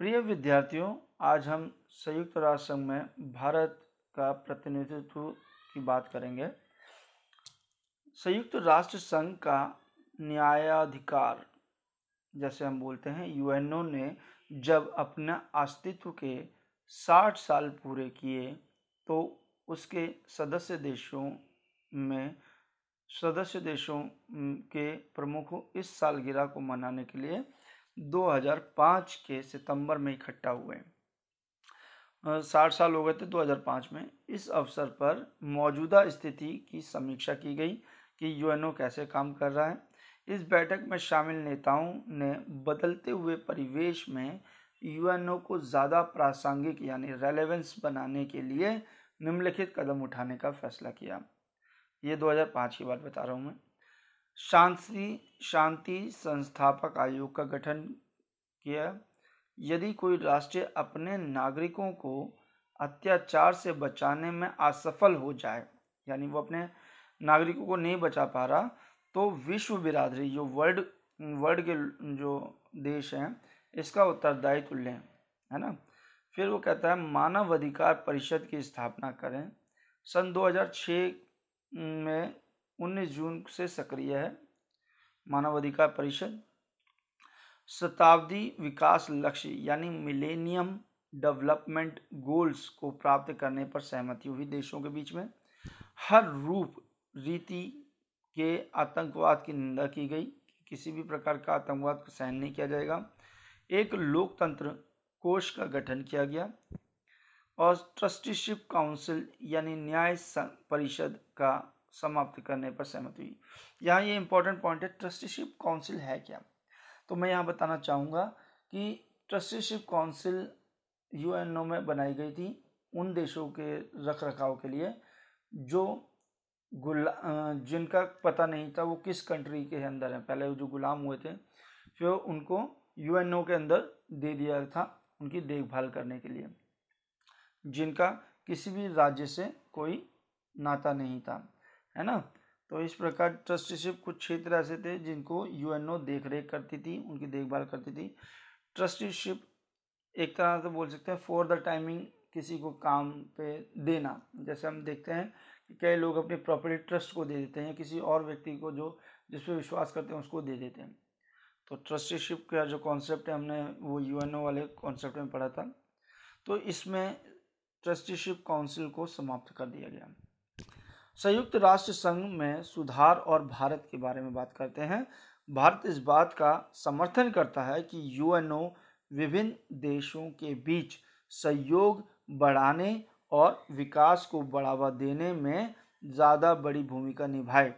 प्रिय विद्यार्थियों, आज हम संयुक्त राष्ट्र संघ में भारत का प्रतिनिधित्व की बात करेंगे। संयुक्त राष्ट्र संघ का न्यायाधिकार, जैसे हम बोलते हैं, यूएनओ ने जब अपना अस्तित्व के 60 साल पूरे किए तो उसके सदस्य देशों में, सदस्य देशों के प्रमुखों इस सालगिरह को मनाने के लिए 2005 के सितंबर में इकट्ठा हुए। साठ साल हो गए थे 2005 में। इस अवसर पर मौजूदा स्थिति की समीक्षा की गई कि यूएनओ कैसे काम कर रहा है। इस बैठक में शामिल नेताओं ने बदलते हुए परिवेश में यूएनओ को ज़्यादा प्रासंगिक यानी रेलेवेंस बनाने के लिए निम्नलिखित कदम उठाने का फैसला किया। ये 2005 की बात बता रहा हूँ मैं। शांति शांति संस्थापक आयोग का गठन किया। यदि कोई राष्ट्र अपने नागरिकों को अत्याचार से बचाने में असफल हो जाए, यानी वो अपने नागरिकों को नहीं बचा पा रहा तो विश्व बिरादरी, जो वर्ल्ड वर्ल्ड के जो देश हैं, इसका उत्तरदायित्व लें, है ना? फिर वो कहता है, मानव अधिकार परिषद की स्थापना करें। सन 2006 में 19 जून से सक्रिय है। मानव अधिकार परिषद, शताब्दी विकास लक्ष्य यानी मिलेनियम डेवलपमेंट गोल्स को प्राप्त करने पर सहमति हुई देशों के बीच में। हर रूप रीति के आतंकवाद की निंदा की गई, किसी भी प्रकार का आतंकवाद को सहन नहीं किया जाएगा। एक लोकतंत्र कोष का गठन किया गया और ट्रस्टीशिप काउंसिल यानी न्याय परिषद का समाप्त करने पर सहमति हुई। यहाँ ये इंपॉर्टेंट पॉइंट है ट्रस्टीशिप काउंसिल है क्या? तो मैं यहाँ बताना चाहूँगा कि ट्रस्टीशिप काउंसिल यूएनओ में बनाई गई थी उन देशों के रख रखाव के लिए जो गुला जिनका पता नहीं था वो किस कंट्री के अंदर है। पहले जो गुलाम हुए थे, फिर उनको यूएनओ के अंदर दे दिया था उनकी देखभाल करने के लिए। जिनका किसी भी राज्य से कोई नाता नहीं था। है ना? तो इस प्रकार ट्रस्टीशिप कुछ क्षेत्र ऐसे थे जिनको यूएनओ देख रेख करती थी, उनकी देखभाल करती थी। ट्रस्टीशिप एक तरह से बोल सकते हैं फॉर द टाइमिंग किसी को काम पे देना। जैसे हम देखते हैं कि कई लोग अपनी प्रॉपर्टी ट्रस्ट को दे देते हैं, किसी और व्यक्ति को जो, जिस पर विश्वास करते हैं उसको दे देते हैं। तो ट्रस्टीशिप का जो कॉन्सेप्ट है, हमने वो यूएनओ वाले कॉन्सेप्ट में पढ़ा था। तो इसमें ट्रस्टीशिप काउंसिल को समाप्त कर दिया गया। संयुक्त राष्ट्र संघ में सुधार और भारत के बारे में बात करते हैं। भारत इस बात का समर्थन करता है कि यूएनओ विभिन्न देशों के बीच सहयोग बढ़ाने और विकास को बढ़ावा देने में ज़्यादा बड़ी भूमिका निभाए।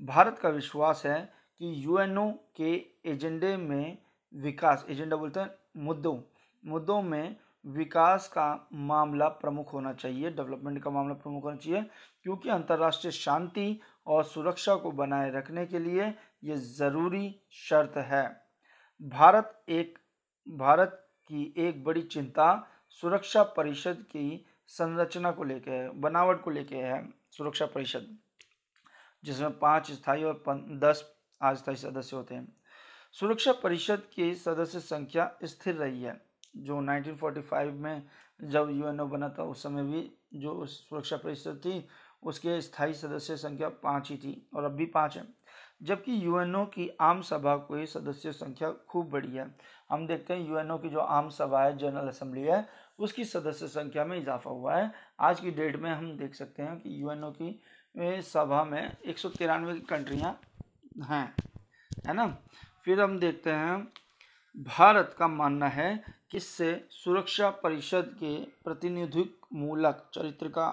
भारत का विश्वास है कि यूएनओ के एजेंडे में विकास, एजेंडा बोलते हैं, मुद्दों मुद्दों में विकास का मामला प्रमुख होना चाहिए, डेवलपमेंट का मामला प्रमुख होना चाहिए, क्योंकि अंतर्राष्ट्रीय शांति और सुरक्षा को बनाए रखने के लिए ये ज़रूरी शर्त है। भारत एक, भारत की एक बड़ी चिंता सुरक्षा परिषद की संरचना को लेकर बनावट को लेकर है, सुरक्षा परिषद, जिसमें पाँच स्थायी और दस अस्थायी सदस्य होते हैं। सुरक्षा परिषद की सदस्य संख्या स्थिर रही है। जो 1945 में जब यूएनओ बना था, उस समय भी जो सुरक्षा परिषद थी, उसके स्थायी सदस्य संख्या पाँच ही थी और अब भी पाँच है। जबकि यूएनओ की आम सभा की सदस्य संख्या खूब बड़ी है। हम देखते हैं यूएनओ की जो आम सभा है, जनरल असेंबली है, उसकी सदस्य संख्या में इजाफा हुआ है। आज की डेट में हम देख सकते हैं कि यूएनओ की सभा में एक सौ तिरानवे कंट्रियाँ हैं, है ना? फिर हम देखते हैं, भारत का मानना है कि इससे सुरक्षा परिषद के प्रतिनिधित्व मूलक चरित्र का,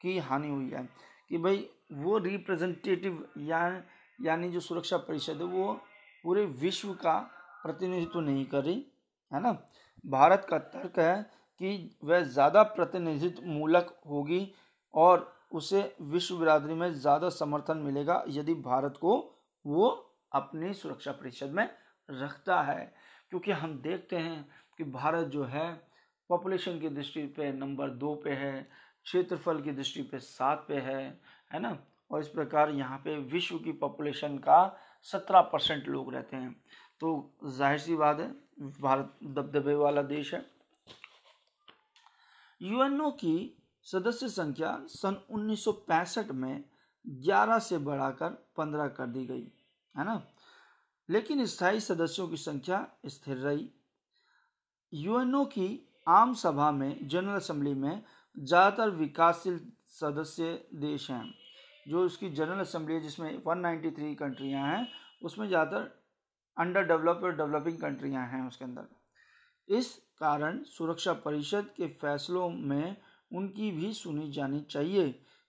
की हानि हुई है? कि भाई, वो रिप्रेजेंटेटिव या यानी जो सुरक्षा परिषद है, वो पूरे विश्व का प्रतिनिधित्व नहीं कर रही, है ना? भारत का तर्क है कि वह ज़्यादा प्रतिनिधित्व मूलक होगी और उसे विश्व बिरादरी में ज़्यादा समर्थन मिलेगा, यदि भारत को वो अपनी सुरक्षा परिषद में रखता है। क्योंकि हम देखते हैं कि भारत जो है पॉपुलेशन की दृष्टि पे नंबर दो पे है, क्षेत्रफल की दृष्टि पे सात पे है है ना? और इस प्रकार यहाँ पे विश्व की पॉपुलेशन का सत्रह परसेंट लोग रहते हैं। तो ज़ाहिर सी बात है, भारत दबदबे वाला देश है। यूएनओ की सदस्य संख्या सन 1965 में 11 से बढ़ाकर 15 कर दी गई, है ना? लेकिन स्थायी सदस्यों की संख्या स्थिर रही। यूएनओ की आम सभा में, जनरल असम्बली में ज़्यादातर विकासशील सदस्य देश हैं, जो उसकी जनरल असम्बली है, जिसमें 193 कंट्रियाँ हैं, उसमें ज़्यादातर अंडर डेवलप और डेवलपिंग कंट्रियाँ हैं उसके अंदर। इस कारण सुरक्षा परिषद के फैसलों में उनकी भी सुनी जानी चाहिए,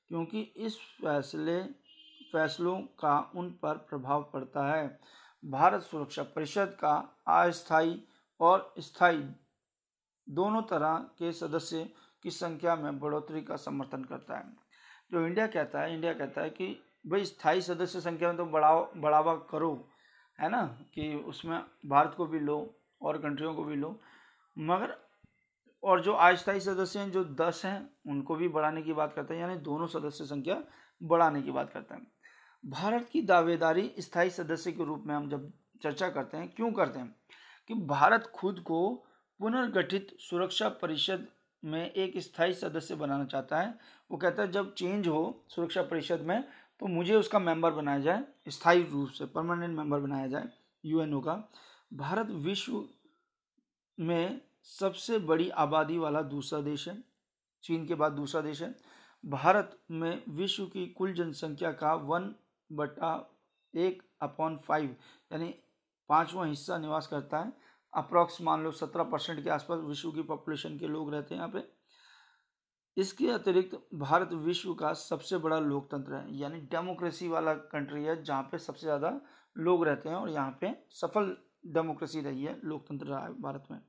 क्योंकि इस फैसले, फैसलों का उन पर प्रभाव पड़ता है। भारत सुरक्षा परिषद का अस्थायी और स्थायी। दोनों तरह के सदस्य की संख्या में बढ़ोतरी का समर्थन करता है। जो इंडिया कहता है, इंडिया कहता है कि, भाई, स्थायी सदस्य संख्या में तो बढ़ावा बढ़ावा करो। है ना? कि उसमें भारत को भी लो और कंट्रियों को भी लो। मगर, और जो अस्थायी सदस्य हैं, जो दस हैं, उनको भी बढ़ाने की बात करते हैं, यानी दोनों सदस्य संख्या बढ़ाने की बात करते हैं। भारत की दावेदारी स्थायी सदस्य के रूप में हम जब चर्चा करते हैं, क्यों करते हैं? कि भारत खुद को पुनर्गठित सुरक्षा परिषद में एक स्थायी सदस्य बनाना चाहता है। वो कहता है, जब चेंज हो सुरक्षा परिषद में तो मुझे उसका मेंबर बनाया जाए, स्थायी रूप से परमानेंट मेंबर बनाया जाए यूएनओ का। भारत विश्व में सबसे बड़ी आबादी वाला दूसरा देश है, चीन के बाद दूसरा देश है। भारत में विश्व की कुल जनसंख्या का वन बटा एक अपॉन फाइव यानी पाँचवा हिस्सा निवास करता है। अप्रॉक्स मान लो सत्रह परसेंट के आसपास विश्व की पॉपुलेशन के लोग रहते हैं यहाँ पे। इसके अतिरिक्त भारत विश्व का सबसे बड़ा लोकतंत्र है, यानी डेमोक्रेसी वाला कंट्री है जहाँ पे सबसे ज़्यादा लोग रहते हैं और यहाँ पे सफल डेमोक्रेसी रही है, लोकतंत्र रहा है भारत में।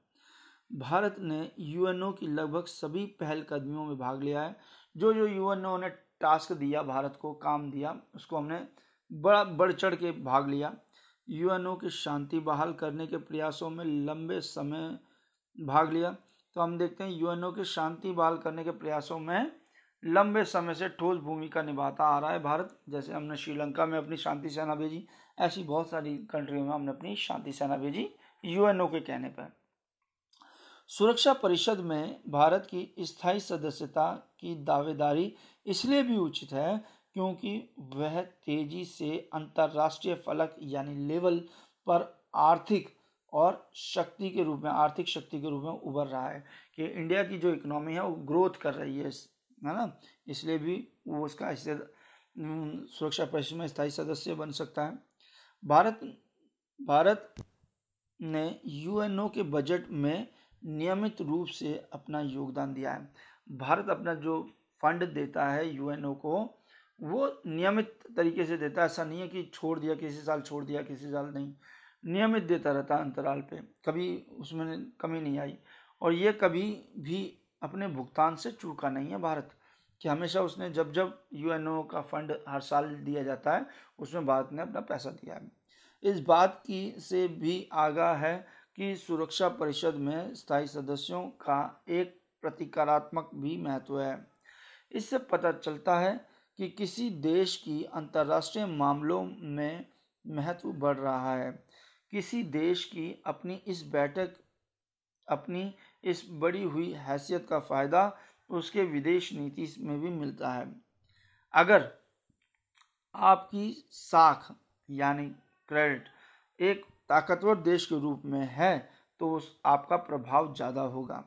भारत ने यूएनओ की लगभग सभी पहलकदमियों में भाग लिया है। जो जो यूएनओ ने टास्क दिया, भारत को काम दिया, उसको हमने बड़ा, बढ़ चढ़ के भाग लिया। यूएनओ की शांति बहाल करने के प्रयासों में लंबे समय भाग लिया। तो हम देखते हैं, यूएनओ की शांति बहाल करने के प्रयासों में लंबे समय से ठोस भूमिका निभाता आ रहा है भारत। जैसे हमने श्रीलंका में अपनी शांति सेना भेजी, ऐसी बहुत सारी कंट्रियों में हमने अपनी शांति सेना भेजी यूएनओ के कहने पर। सुरक्षा परिषद में भारत की स्थायी सदस्यता की दावेदारी इसलिए भी उचित है क्योंकि वह तेज़ी से अंतर्राष्ट्रीय फलक यानी लेवल पर आर्थिक और शक्ति के रूप में, आर्थिक शक्ति के रूप में उभर रहा है कि इंडिया की जो इकोनॉमी है, वो ग्रोथ कर रही है है ना? इसलिए भी वो उसका सुरक्षा परिषद में स्थायी सदस्य बन सकता है। भारत भारत ने यूएनओ के बजट में नियमित रूप से अपना योगदान दिया है। भारत अपना जो फंड देता है यूएनओ को वो नियमित तरीके से देता है। ऐसा नहीं है कि छोड़ दिया, किसी साल छोड़ दिया, किसी साल नहीं। नियमित देता रहता अंतराल पे। कभी उसमें कमी नहीं आई। और ये कभी भी अपने भुगतान से चूका नहीं है भारत। कि हमेशा उसने जब जब यूएनओ का फंड हर साल दिया जाता है, उसमें भारत ने अपना पैसा दिया है। इस बात की से भी आगाह है कि सुरक्षा परिषद में स्थायी सदस्यों का एक प्रतिकारात्मक भी महत्व है। इससे पता चलता है कि किसी देश की अंतर्राष्ट्रीय मामलों में महत्व बढ़ रहा है। किसी देश की अपनी इस बैठक, अपनी इस बढ़ी हुई हैसियत का फ़ायदा उसके विदेश नीति में भी मिलता है। अगर आपकी साख, यानी क्रेडिट, एक ताकतवर देश के रूप में है तो उस, आपका प्रभाव ज़्यादा होगा।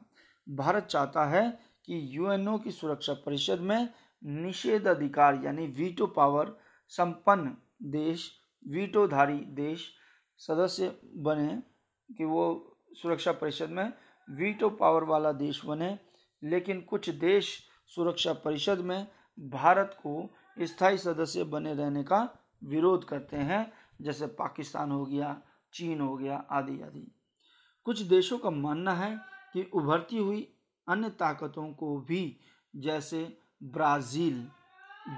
भारत चाहता है कि यूएनओ की सुरक्षा परिषद में निषेध अधिकार, यानी वीटो पावर संपन्न देश, वीटोधारी देश सदस्य बने कि वो सुरक्षा परिषद में वीटो पावर वाला देश बने। लेकिन कुछ देश सुरक्षा परिषद में भारत को स्थायी सदस्य बने रहने का विरोध करते हैं, जैसे पाकिस्तान हो गया, चीन हो गया, आदि आदि। कुछ देशों का मानना है कि उभरती हुई अन्य ताकतों को भी, जैसे ब्राज़ील,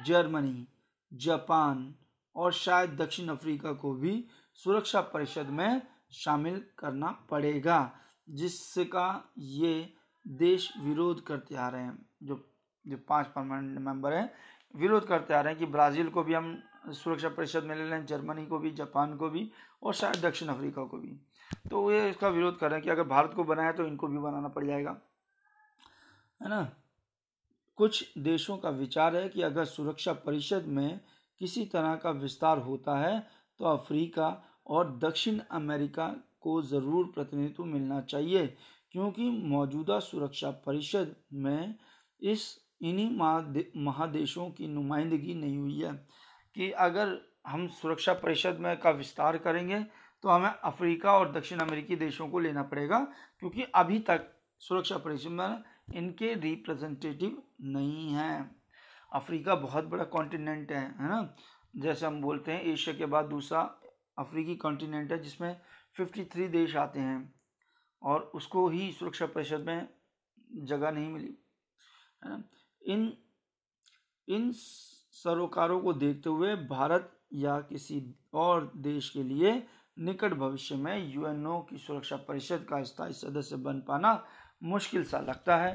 जर्मनी, जापान और शायद दक्षिण अफ्रीका को भी सुरक्षा परिषद में शामिल करना पड़ेगा, जिसका ये देश विरोध करते आ रहे हैं। जो जो पाँच परमानेंट मेंबर हैं, विरोध करते आ रहे हैं कि ब्राज़ील को भी हम सुरक्षा परिषद में ले लें, जर्मनी को भी, जापान को भी और शायद दक्षिण अफ्रीका को भी। तो ये इसका विरोध कर रहे हैं कि अगर भारत को बनाया तो इनको भी बनाना पड़ जाएगा। है ना? कुछ देशों का विचार है कि अगर सुरक्षा परिषद में किसी तरह का विस्तार होता है तो अफ्रीका और दक्षिण अमेरिका को ज़रूर प्रतिनिधित्व मिलना चाहिए, क्योंकि मौजूदा सुरक्षा परिषद में इस इन्हीं महादेशों की नुमाइंदगी नहीं हुई है कि अगर हम सुरक्षा परिषद में का विस्तार करेंगे तो हमें अफ्रीका और दक्षिण अमेरिकी देशों को लेना पड़ेगा, क्योंकि अभी तक सुरक्षा परिषद में इनके रिप्रेजेंटेटिव नहीं हैं। अफ्रीका बहुत बड़ा कॉन्टिनेंट है है ना? जैसे हम बोलते हैं, एशिया के बाद दूसरा अफ्रीकी कॉन्टिनेंट है, जिसमें 53 देश आते हैं और उसको ही सुरक्षा परिषद में जगह नहीं मिली, है ना? इन इन सरोकारों को देखते हुए भारत या किसी और देश के लिए निकट भविष्य में यूएनओ की सुरक्षा परिषद का स्थायी सदस्य बन पाना मुश्किल सा लगता है।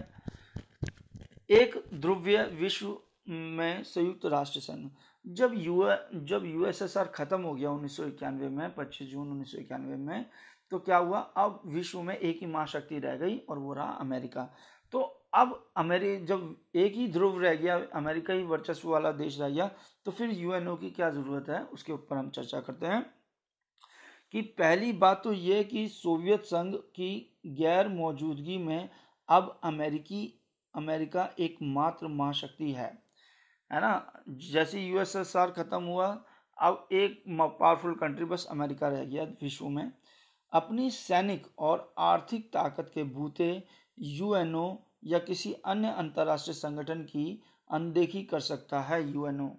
एक ध्रुवीय विश्व में संयुक्त राष्ट्र संघ जब यू जब यूएसएसआर खत्म हो गया उन्नीस सौ इक्यानवे में 25 जून उन्नीस सौ इक्यानवे में तो क्या हुआ? अब विश्व में एक ही महाशक्ति रह गई और वो रहा अमेरिका। तो अब अमेरि, जब एक ही ध्रुव रह गया, अमेरिका ही वर्चस्व वाला देश रह गया तो फिर यूएनओ की क्या ज़रूरत है? उसके ऊपर हम चर्चा करते हैं। कि पहली बात तो ये कि सोवियत संघ की गैर मौजूदगी में अब अमेरिकी, अमेरिका एकमात्र महाशक्ति है। है ना? जैसे यूएसएसआर खत्म हुआ, अब एक पावरफुल कंट्री बस अमेरिका रह गया विश्व में। अपनी सैनिक और आर्थिक ताकत के बूते यूएनओ या किसी अन्य अंतर्राष्ट्रीय संगठन की अनदेखी कर सकता है यूएनओ,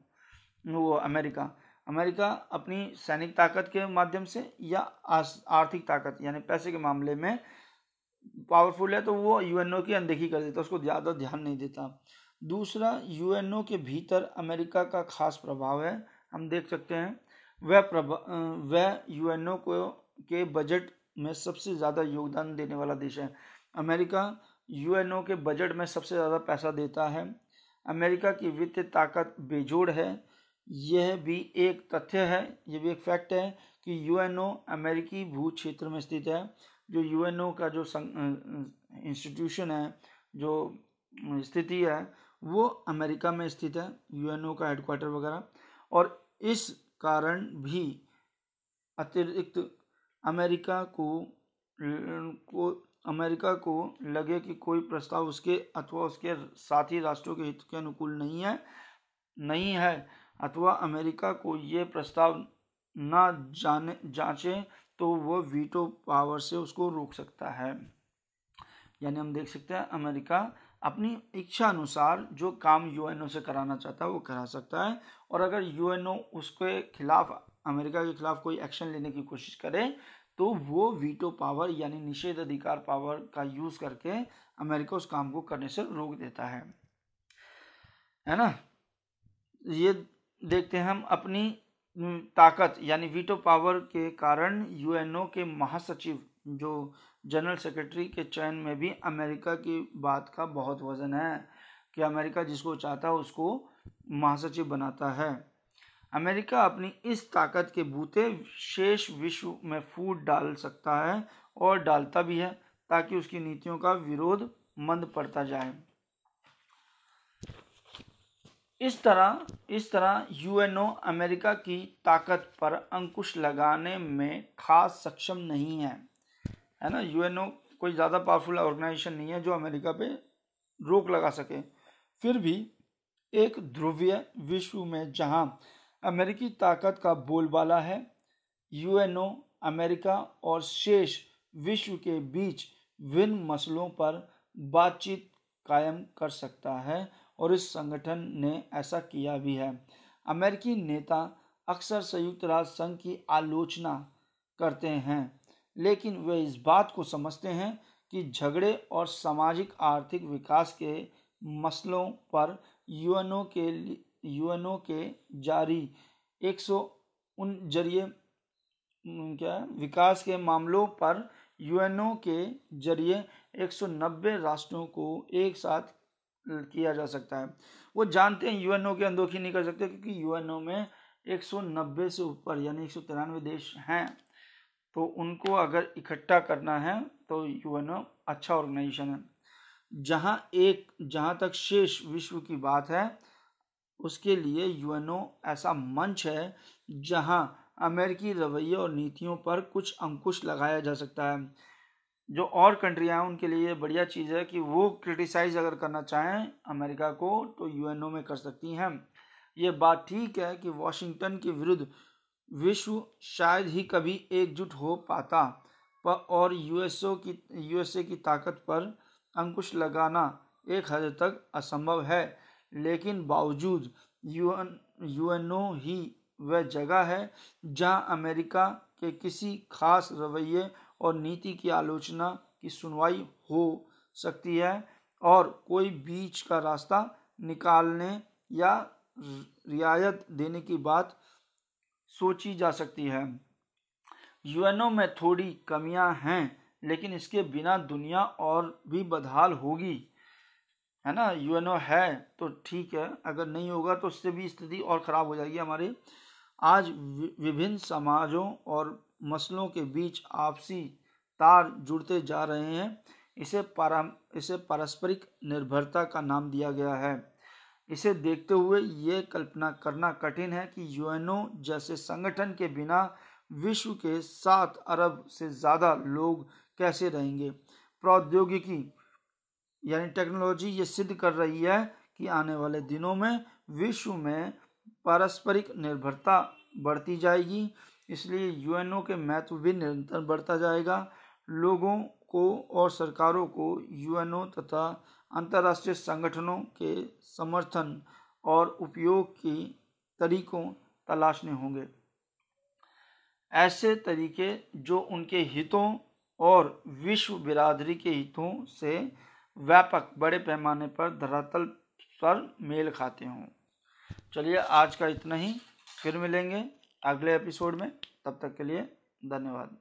वो अमेरिका। अमेरिका अपनी सैनिक ताकत के माध्यम से या आर्थिक ताकत, यानी पैसे के मामले में पावरफुल है तो वो यूएनओ की अनदेखी कर देता, उसको ज़्यादा ध्यान नहीं देता। दूसरा यूएनओ के भीतर अमेरिका का खास प्रभाव है, हम देख सकते हैं। वह प्रभाव वह यूएनओ को, के बजट में सबसे ज़्यादा योगदान देने वाला देश है। अमेरिका यूएनओ के बजट में सबसे ज़्यादा पैसा देता है। अमेरिका की वित्तीय ताकत बेजोड़ है यह भी एक तथ्य है, यह भी एक फैक्ट है कि यूएनओ अमेरिकी भू क्षेत्र में स्थित है। जो यूएनओ का जो इंस्टीट्यूशन है, जो स्थिति है, वो अमेरिका में स्थित है यूएनओ का हेडक्वार्टर वगैरह। और इस कारण भी अतिरिक्त अमेरिका को को, अमेरिका को लगे कि कोई प्रस्ताव उसके अथवा उसके साथी राष्ट्रों के हित के अनुकूल नहीं है नहीं है। अथवा अमेरिका को ये प्रस्ताव ना जाने, जांचे तो वो वीटो पावर से उसको रोक सकता है। यानी हम देख सकते हैं, अमेरिका अपनी इच्छा अनुसार जो काम यूएनओ से कराना चाहता है, वो करा सकता है। और अगर यूएनओ उसके खिलाफ, अमेरिका के खिलाफ कोई एक्शन लेने की कोशिश करे तो वो वीटो पावर यानी निषेध अधिकार पावर का यूज़ करके अमेरिका उस काम को करने से रोक देता है। है ना? ये देखते हैं हम अपनी ताकत, यानी वीटो पावर के कारण यूएनओ के महासचिव, जो जनरल सेक्रेटरी के चयन में भी अमेरिका की बात का बहुत वज़न है, कि अमेरिका जिसको चाहता है उसको महासचिव बनाता है। अमेरिका अपनी इस ताकत के बूते शेष विश्व में फूट डाल सकता है और डालता भी है, ताकि उसकी नीतियों का विरोध मंद पड़ता जाए। इस तरह इस तरह यूएनओ अमेरिका की ताकत पर अंकुश लगाने में खास सक्षम नहीं है। है ना? यूएनओ कोई ज़्यादा पावरफुल ऑर्गेनाइजेशन नहीं है जो अमेरिका पे रोक लगा सके। फिर भी एक ध्रुवीय विश्व में जहाँ अमेरिकी ताकत का बोलबाला है, यूएनओ अमेरिका और शेष विश्व के बीच विभिन्न मसलों पर बातचीत कायम कर सकता है और इस संगठन ने ऐसा किया भी है। अमेरिकी नेता अक्सर संयुक्त राष्ट्र संघ की आलोचना करते हैं, लेकिन वे इस बात को समझते हैं कि झगड़े और सामाजिक आर्थिक विकास के मसलों पर यूएनओ के यूएनओ के जारी एक सौ उन ज़रिए क्या विकास के मामलों पर यूएनओ के ज़रिए 190 राष्ट्रों को एक साथ किया जा सकता है। वो जानते हैं यूएनओ के अनदोखी नहीं कर सकते क्योंकि यूएनओ में 190 से ऊपर यानी एक सौ तिरानवे देश हैं। तो उनको अगर इकट्ठा करना है तो यूएनओ अच्छा ऑर्गेनाइजेशन है। जहाँ एक, जहाँ तक शेष विश्व की बात है, उसके लिए यूएनओ ऐसा मंच है जहाँ अमेरिकी रवैये और नीतियों पर कुछ अंकुश लगाया जा सकता है। जो और कंट्रियाँ हैं, उनके लिए बढ़िया चीज़ है कि वो क्रिटिसाइज अगर करना चाहें, अमेरिका को तो यूएनओ में कर सकती हैं। ये बात ठीक है कि वॉशिंगटन के विरुद्ध विश्व शायद ही कभी एकजुट हो पाता पर और यूएसओ की यूएसए की ताकत पर अंकुश लगाना एक हद तक असंभव है। लेकिन बावजूद यूएन यूएनओ ही वह जगह है जहाँ अमेरिका के किसी खास रवैये और नीति की आलोचना की सुनवाई हो सकती है और कोई बीच का रास्ता निकालने या रियायत देने की बात सोची जा सकती है। यूएनओ में थोड़ी कमियाँ हैं, लेकिन इसके बिना दुनिया और भी बदहाल होगी। है ना? यूएनओ है तो ठीक है। अगर नहीं होगा तो उससे भी स्थिति और ख़राब हो जाएगी हमारी। आज विभिन्न समाजों और मसलों के बीच आपसी तार जुड़ते जा रहे हैं। इसे पारम, इसे पारस्परिक निर्भरता का नाम दिया गया है। इसे देखते हुए ये कल्पना करना कठिन है कि यूएनओ जैसे संगठन के बिना विश्व के सात अरब से ज़्यादा लोग कैसे रहेंगे? प्रौद्योगिकी यानी टेक्नोलॉजी ये सिद्ध कर रही है कि आने वाले दिनों में विश्व में पारस्परिक निर्भरता बढ़ती जाएगी। इसलिए यूएनओ के महत्व भी निरंतर बढ़ता जाएगा। लोगों को और सरकारों को यूएनओ तथा अंतर्राष्ट्रीय संगठनों के समर्थन और उपयोग की तरीकों तलाशने होंगे। ऐसे तरीके जो उनके हितों और विश्व बिरादरी के हितों से व्यापक बड़े पैमाने पर धरातल पर मेल खाते हों। चलिए आज का इतना ही, फिर मिलेंगे। अगले एपिसोड में तब तक के लिए धन्यवाद।